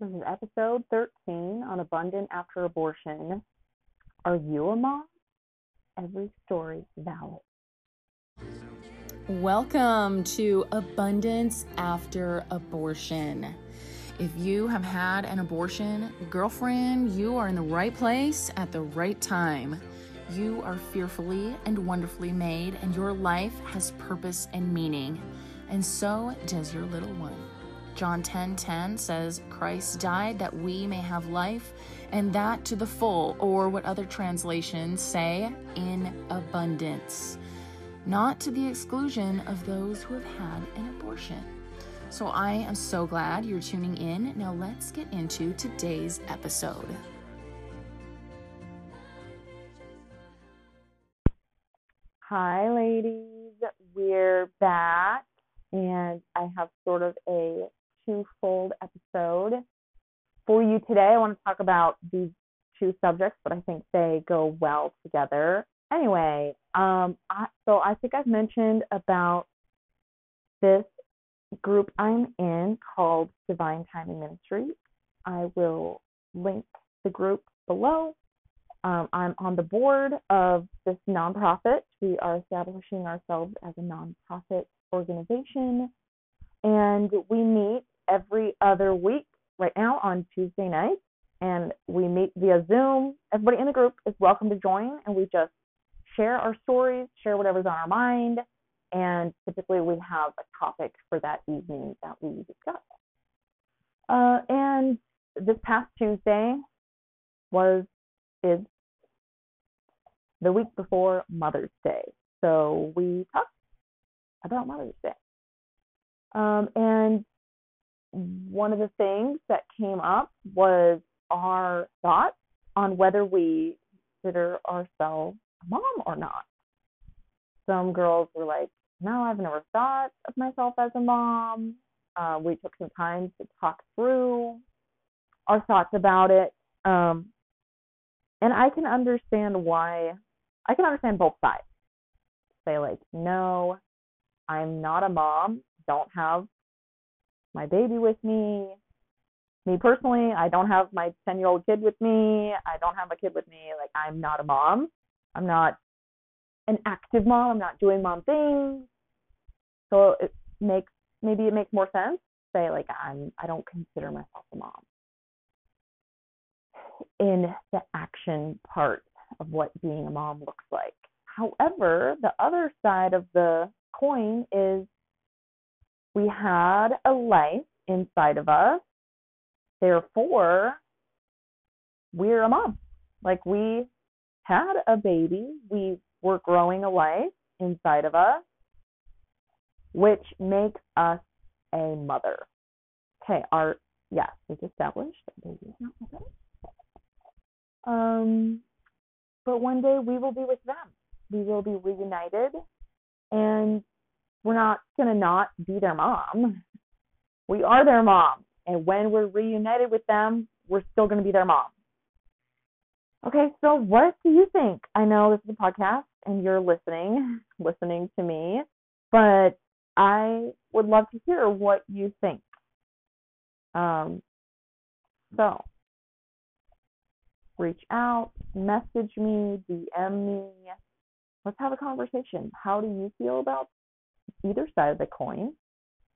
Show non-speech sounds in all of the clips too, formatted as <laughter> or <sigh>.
This is episode 13 on abundant after abortion. Are you a mom? Every story valid. Welcome to Abundance After Abortion. If you have had an abortion, girlfriend, you are in the right place at the right time. You are fearfully and wonderfully made, and your life has purpose and meaning. And so does your little one. John 10:10 10, 10 says, "Christ died that we may have life, and that to the full, or what other translations say, in abundance, not to the exclusion of those who have had an abortion." So I am so glad you're tuning in. Now let's get into today's episode. Hi, ladies. We're back, and I have sort of a twofold episode for you today. I want to talk about these two subjects, but I think they go well together. Anyway, um, I, so I think I've mentioned about this group I'm in called Divine Timing Ministry. I will link the group below. Um, I'm on the board of this nonprofit. We are establishing ourselves as a nonprofit organization, and we meet every other week right now on Tuesday nights, and we meet via Zoom. Everybody in the group is welcome to join, and we just share our stories, share whatever's on our mind, and typically we have a topic for that evening that we discuss. Uh, and this past Tuesday was is the week before Mother's Day, so we talked about Mother's Day. Um, and one of the things that came up was our thoughts on whether we consider ourselves a mom or not. Some girls were like, no, I've never thought of myself as a mom. Uh, we took some time to talk through our thoughts about it. Um, and I can understand why, I can understand both sides. Say, like, no, I'm not a mom, don't have my baby with me. Me personally, I don't have my 10 year old kid with me. I don't have a kid with me. Like, I'm not a mom. I'm not an active mom. I'm not doing mom things. So it makes, maybe it makes more sense to say, like, I'm, I don't consider myself a mom. In the action part of what being a mom looks like. However, the other side of the coin is we had a life inside of us. Therefore, we're a mom. Like we had a baby, we were growing a life inside of us, which makes us a mother. Okay, our yes, it's established that baby is not. Um, but one day we will be with them. We will be reunited, and we're not going to not be their mom. We are their mom. And when we're reunited with them, we're still going to be their mom. Okay, so what do you think? I know this is a podcast and you're listening, <laughs> listening to me, but I would love to hear what you think. Um, so reach out, message me, DM me. Let's have a conversation. How do you feel about either side of the coin.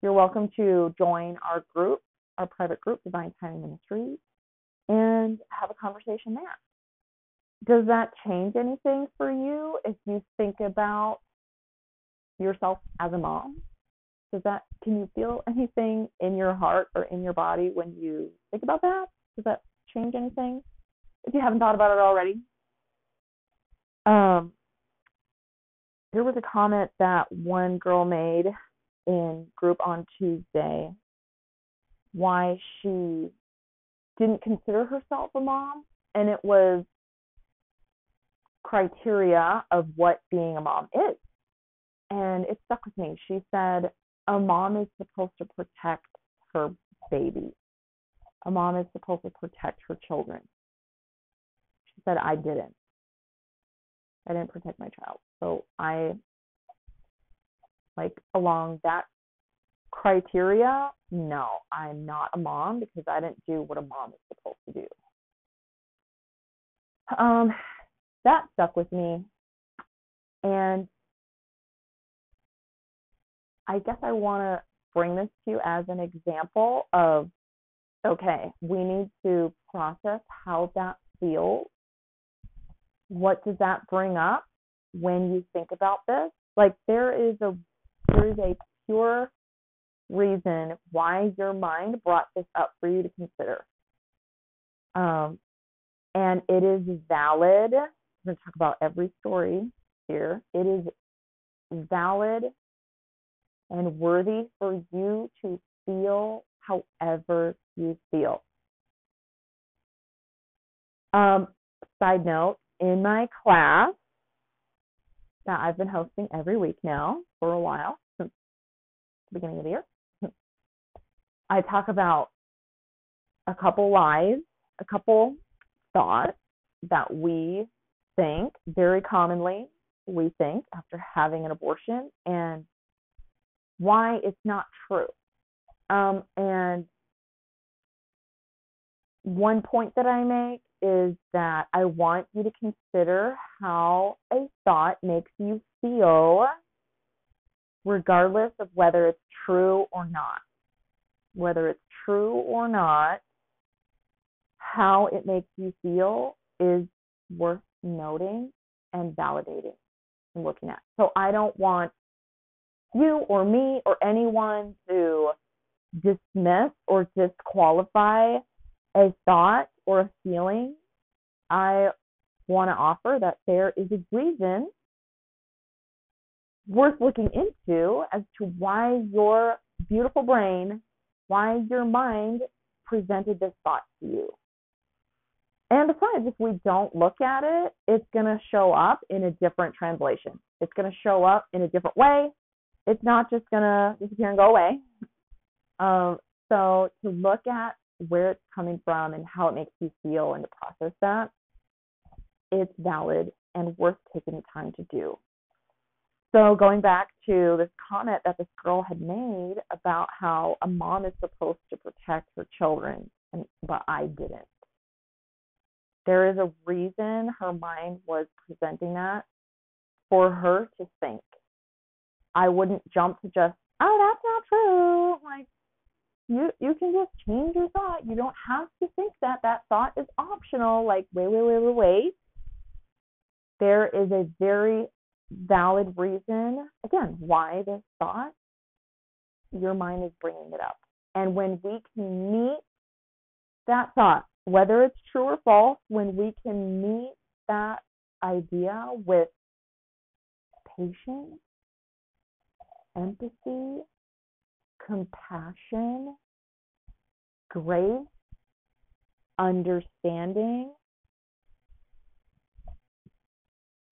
You're welcome to join our group, our private group, Divine Timing Ministries, and have a conversation there. Does that change anything for you if you think about yourself as a mom? Does that can you feel anything in your heart or in your body when you think about that? Does that change anything? If you haven't thought about it already. Um, there was a comment that one girl made in group on Tuesday why she didn't consider herself a mom and it was criteria of what being a mom is. And it stuck with me. She said a mom is supposed to protect her baby. A mom is supposed to protect her children. She said i didn't i didn't protect my child so I, like, along that criteria, no, I'm not a mom because I didn't do what a mom is supposed to do. Um, that stuck with me. And I guess I want to bring this to you as an example of okay, we need to process how that feels. What does that bring up when you think about this? Like there is a there is a pure reason why your mind brought this up for you to consider. Um, and it is valid. I'm going to talk about every story here. It is valid and worthy for you to feel however you feel. Um, side note, in my class that I've been hosting every week now for a while, since the beginning of the year, I talk about a couple lies, a couple thoughts that we think very commonly we think after having an abortion and why it's not true. Um, and one point that I make is that I want you to consider how a thought makes you feel, regardless of whether it's true or not. Whether it's true or not, how it makes you feel is worth noting and validating and looking at. So I don't want you or me or anyone to dismiss or disqualify a thought or a feeling. I want to offer that there is a reason worth looking into as to why your beautiful brain, why your mind presented this thought to you. And besides, if we don't look at it, it's going to show up in a different translation. It's going to show up in a different way. It's not just going to disappear and go away. <laughs> Um, so to look at where it's coming from and how it makes you feel and to process that, it's valid and worth taking the time to do. So going back to this comment that this girl had made about how a mom is supposed to protect her children, and but I didn't. There is a reason her mind was presenting that for her to think. I wouldn't jump to just, oh, that's not true. Like, you you can just change your thought. You don't have to think that. That thought is optional. Like, wait, wait, wait, wait, wait. There is a very valid reason, again, why this thought, your mind is bringing it up. And when we can meet that thought whether it's true or false, when we can meet that idea with patience, empathy, compassion, grace, understanding,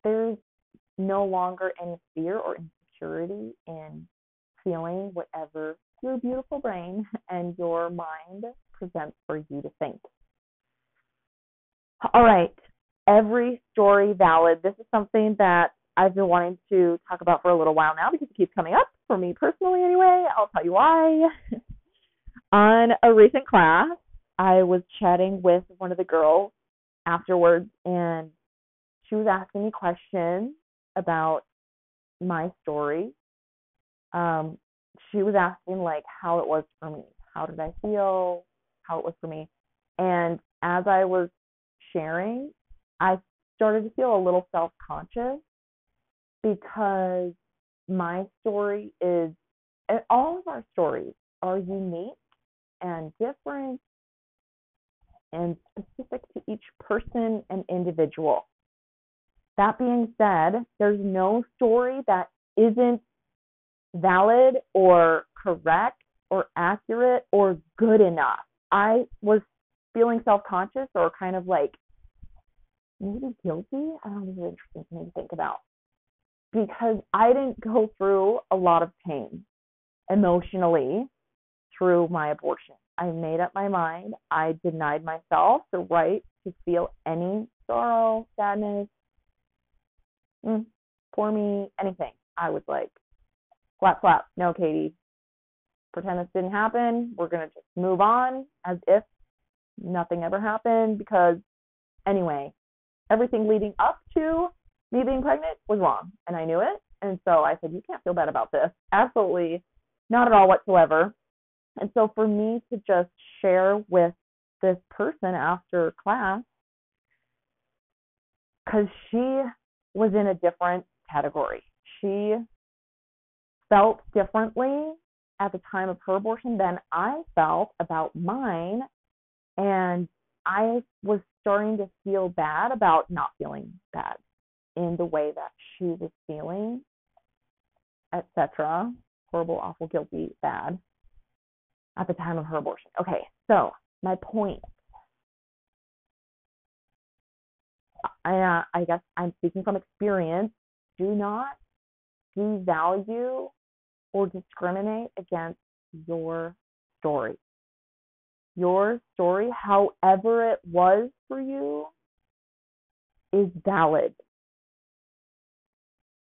there's no longer any fear or insecurity in feeling whatever your beautiful brain <laughs> and your mind presents for you to think. All right. Every story valid. This is something that I've been wanting to talk about for a little while now because it keeps coming up for me personally anyway. I'll tell you why. <laughs> On a recent class, I was chatting with one of the girls afterwards and she was asking me questions about my story. Um, she was asking like how it was for me. How did I feel? How it was for me. And as I was sharing, I started to feel a little self conscious because my story is, and all of our stories are unique and different and specific to each person and individual. That being said, there's no story that isn't valid or correct or accurate or good enough. I was feeling self conscious or kind of like maybe guilty. I don't know, interesting for me to think about because I didn't go through a lot of pain emotionally through my abortion. I made up my mind. I denied myself the right to feel any sorrow, sadness, mm, for me, anything. I was like, slap, slap, no, Katie, pretend this didn't happen. We're going to just move on as if nothing ever happened because, anyway, everything leading up to me being pregnant was wrong and I knew it. And so I said, You can't feel bad about this. Absolutely not at all whatsoever. And so for me to just share with this person after class, because she was in a different category. She felt differently at the time of her abortion than I felt about mine. And I was starting to feel bad about not feeling bad in the way that she was feeling, etc. Horrible, awful, guilty, bad at the time of her abortion. Okay, so my point. I, uh, I guess I'm speaking from experience. Do not devalue or discriminate against your story. Your story, however it was for you, is valid.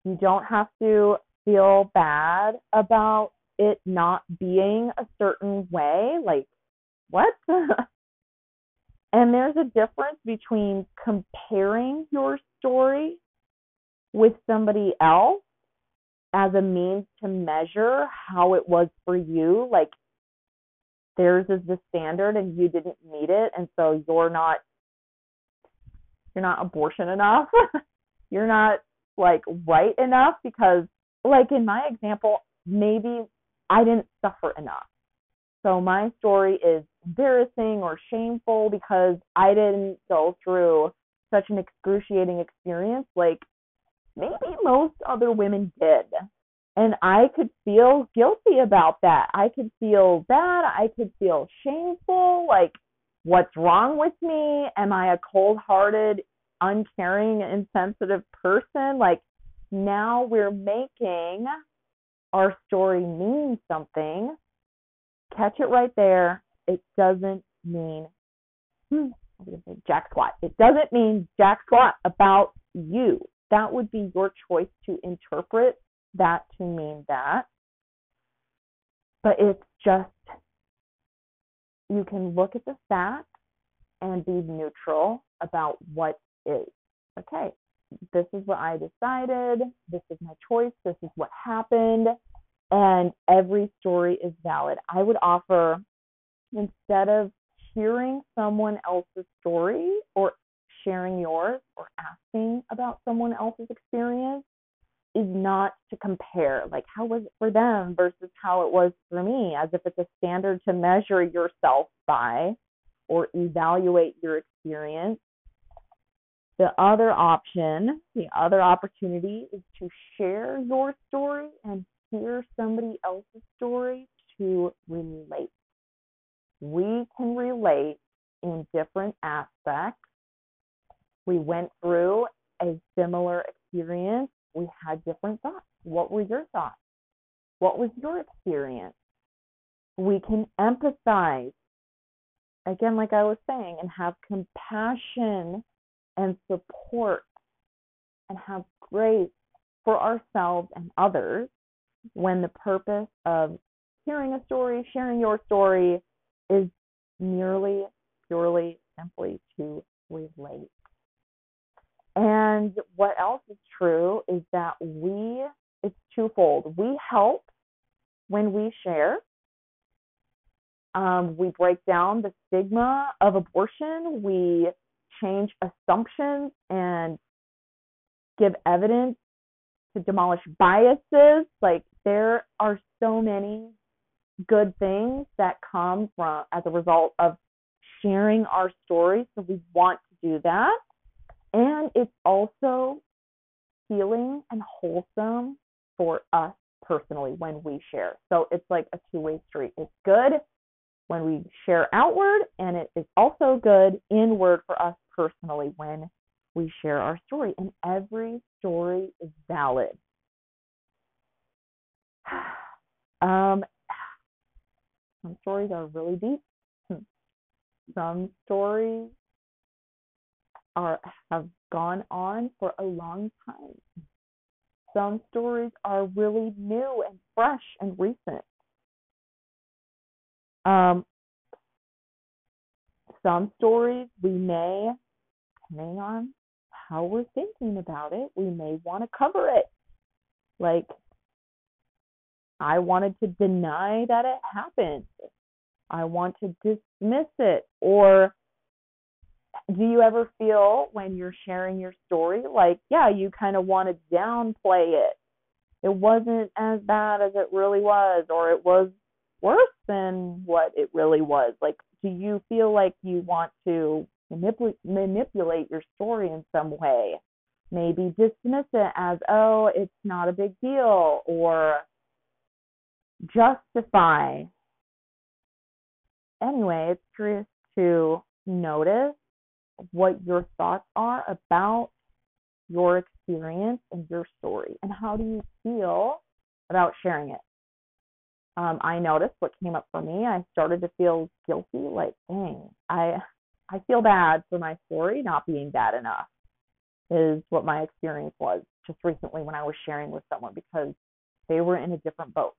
You don't have to feel bad about it not being a certain way. Like, what? <laughs> and there's a difference between comparing your story with somebody else as a means to measure how it was for you. Like, theirs is the standard and you didn't meet it. And so you're not, you're not abortion enough. <laughs> you're not like right enough because like in my example, maybe I didn't suffer enough. So my story is embarrassing or shameful because I didn't go through such an excruciating experience like maybe most other women did. And I could feel guilty about that. I could feel bad. I could feel shameful. Like, what's wrong with me? Am I a cold hearted, uncaring, insensitive person? Like, now we're making our story mean something. Catch it right there. It doesn't mean hmm, jack squat. It doesn't mean jack squat about you. That would be your choice to interpret that to mean that. But it's just, you can look at the facts and be neutral about what is. Okay, this is what I decided, this is my choice, this is what happened, and every story is valid. I would offer instead of hearing someone else's story or sharing yours or asking about someone else's experience is not to compare like how was it for them versus how it was for me as if it's a standard to measure yourself by or evaluate your experience the other option, the other opportunity is to share your story and hear somebody else's story to relate. We can relate in different aspects. We went through a similar experience. We had different thoughts. What were your thoughts? What was your experience? We can empathize, again, like I was saying, and have compassion and support and have grace for ourselves and others when the purpose of hearing a story, sharing your story, is merely, purely, simply to relate. And what else is true is that we, it's twofold. We help when we share. Um, we break down the stigma of abortion. We change assumptions and give evidence to demolish biases. Like there are so many good things that come from as a result of sharing our story. So we want to do that. And it's also healing and wholesome for us personally when we share. So it's like a two way street. It's good when we share outward, and it is also good inward for us personally when we share our story. And every story is valid. <sighs> Um, <sighs> some stories are really deep. Some stories are have gone on for a long time. Some stories are really new and fresh and recent. Um, some stories we may, depending on how we're thinking about it, we may want to cover it. Like, I wanted to deny that it happened. I want to dismiss it. Or do you ever feel when you're sharing your story like, yeah, you kind of want to downplay it? It wasn't as bad as it really was, or it was worse than what it really was. Like, do you feel like you want to manipul- manipulate your story in some way? Maybe dismiss it as, oh, it's not a big deal, or justify. Anyway, it's curious to notice what your thoughts are about your experience and your story and how do you feel about sharing it um, i noticed what came up for me i started to feel guilty like dang i i feel bad for my story not being bad enough is what my experience was just recently when i was sharing with someone because they were in a different boat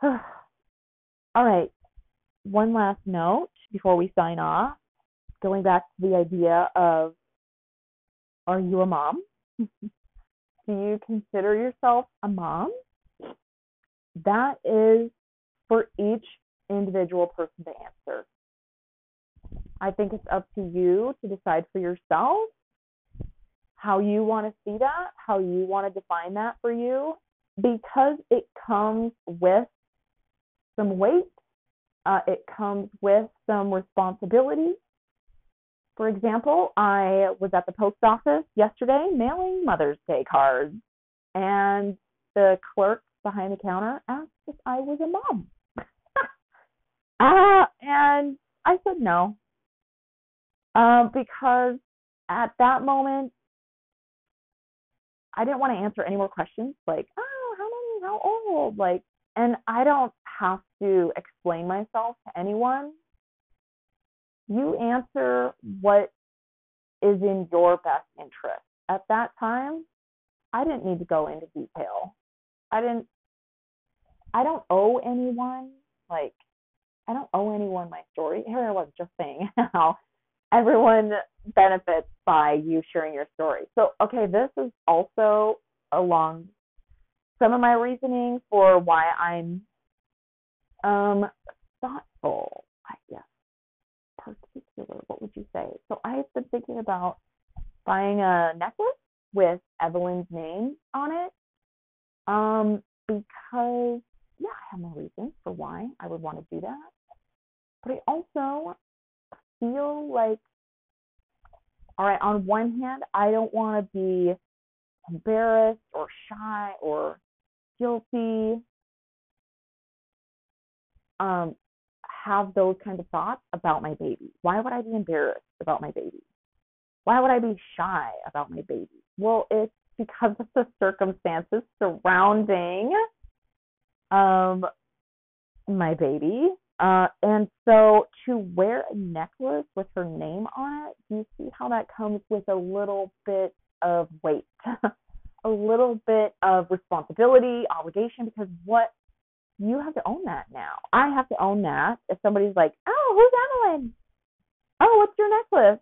<sighs> all right one last note before we sign off going back to the idea of are you a mom? <laughs> Do you consider yourself a mom? That is for each individual person to answer. I think it's up to you to decide for yourself how you want to see that, how you want to define that for you, because it comes with some weight, uh, it comes with some responsibility, for example, I was at the post office yesterday mailing Mother's Day cards, and the clerk behind the counter asked if I was a mom. <laughs> uh, and I said no. Um, because at that moment, I didn't want to answer any more questions like, oh, how many, how old? Like, and I don't have to explain myself to anyone you answer what is in your best interest. At that time, I didn't need to go into detail. I didn't I don't owe anyone like I don't owe anyone my story. Here I was just saying <laughs> how everyone benefits by you sharing your story. So okay, this is also along some of my reasoning for why I'm um thoughtful, I guess particular, what would you say? So I've been thinking about buying a necklace with Evelyn's name on it. Um, because yeah, I have my reasons for why I would want to do that. But I also feel like all right, on one hand, I don't want to be embarrassed or shy or guilty um have those kind of thoughts about my baby? Why would I be embarrassed about my baby? Why would I be shy about my baby? Well, it's because of the circumstances surrounding um my baby. Uh, and so to wear a necklace with her name on it, you see how that comes with a little bit of weight, <laughs> a little bit of responsibility, obligation? Because what you have to own that now. I have to own that. If somebody's like, oh, who's Evelyn? Oh, what's your necklace?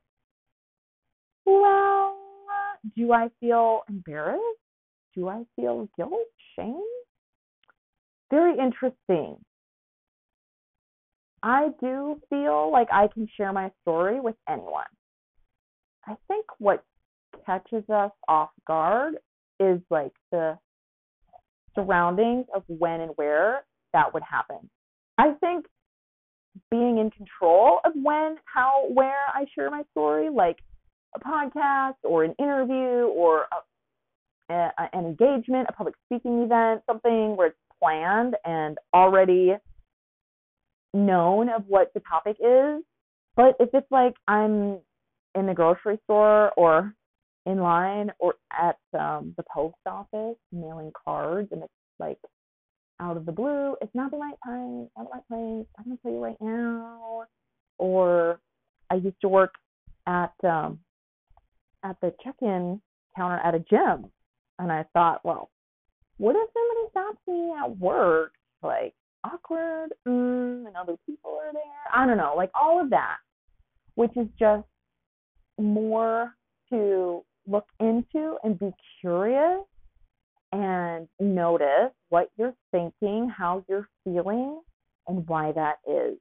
Well, do I feel embarrassed? Do I feel guilt, shame? Very interesting. I do feel like I can share my story with anyone. I think what catches us off guard is like the surroundings of when and where that would happen. I think being in control of when, how, where I share my story, like a podcast or an interview or a, a, an engagement, a public speaking event, something where it's planned and already known of what the topic is. But if it's like I'm in the grocery store or in line or at um, the post office mailing cards and it's like out of the blue, it's not the right time, not the right place, I'm gonna tell you right now. Or I used to work at um at the check-in counter at a gym and I thought, well, what if somebody stops me at work? Like, awkward mm, and other people are there. I don't know, like all of that, which is just more to look into and be curious and notice what you're thinking, how you're feeling, and why that is.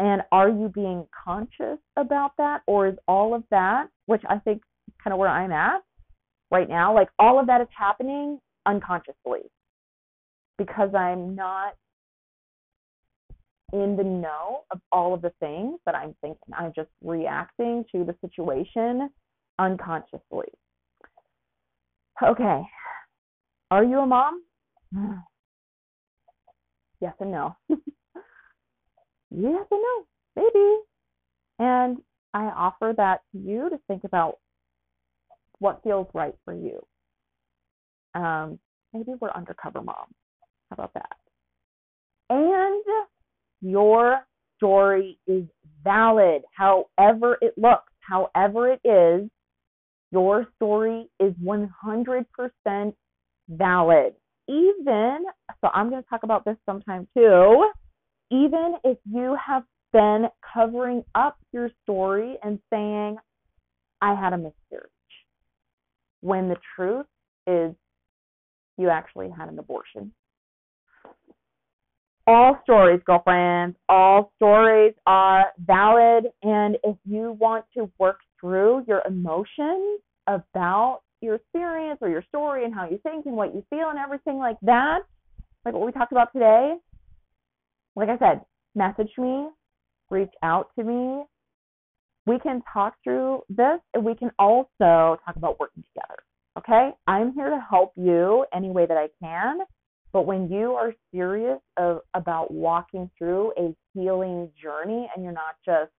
And are you being conscious about that, or is all of that, which I think kind of where I'm at right now, like all of that is happening unconsciously because I'm not in the know of all of the things that I'm thinking. I'm just reacting to the situation unconsciously. Okay. Are you a mom? <sighs> yes and no. <laughs> yes and no. Maybe. And I offer that to you to think about what feels right for you. Um, maybe we're undercover moms. How about that? And your story is valid, however it looks, however it is. Your story is 100% valid. Even, so I'm going to talk about this sometime too, even if you have been covering up your story and saying, I had a miscarriage, when the truth is you actually had an abortion. All stories, girlfriends, all stories are valid. And if you want to work through your emotions about your experience or your story and how you think and what you feel and everything like that, like what we talked about today, like I said, message me, reach out to me. We can talk through this and we can also talk about working together. Okay? I'm here to help you any way that I can. But when you are serious of, about walking through a healing journey and you're not just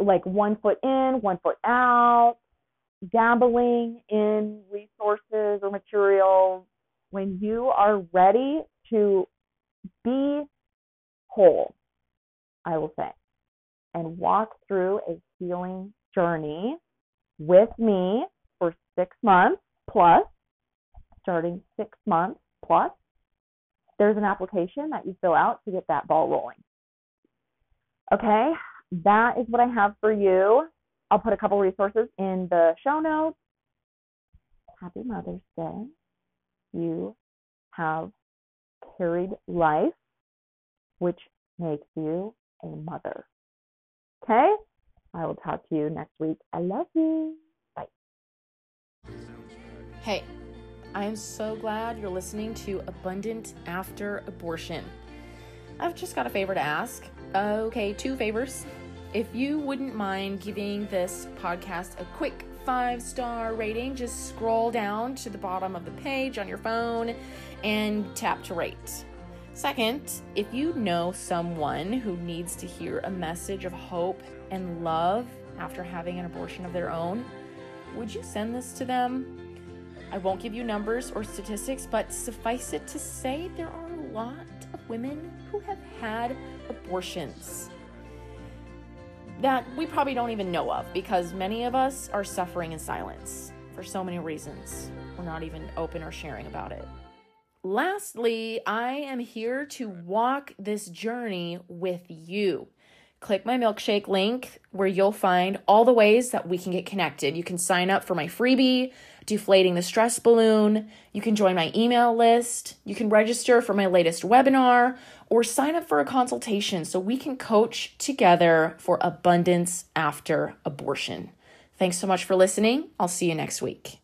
like one foot in, one foot out, dabbling in resources or materials, when you are ready to be whole, I will say, and walk through a healing journey with me six months plus, starting six months plus, there's an application that you fill out to get that ball rolling. Okay, that is what I have for you. I'll put a couple resources in the show notes. Happy Mother's Day. You have carried life, which makes you a mother. Okay? I will talk to you next week. I love you. Hey, I am so glad you're listening to Abundant After Abortion. I've just got a favor to ask. Okay, two favors. If you wouldn't mind giving this podcast a quick five star rating, just scroll down to the bottom of the page on your phone and tap to rate. Second, if you know someone who needs to hear a message of hope and love after having an abortion of their own, would you send this to them? I won't give you numbers or statistics, but suffice it to say there are a lot of women who have had abortions that we probably don't even know of because many of us are suffering in silence for so many reasons. We're not even open or sharing about it. Lastly, I am here to walk this journey with you. Click my milkshake link where you'll find all the ways that we can get connected. You can sign up for my freebie, Deflating the Stress Balloon. You can join my email list. You can register for my latest webinar or sign up for a consultation so we can coach together for abundance after abortion. Thanks so much for listening. I'll see you next week.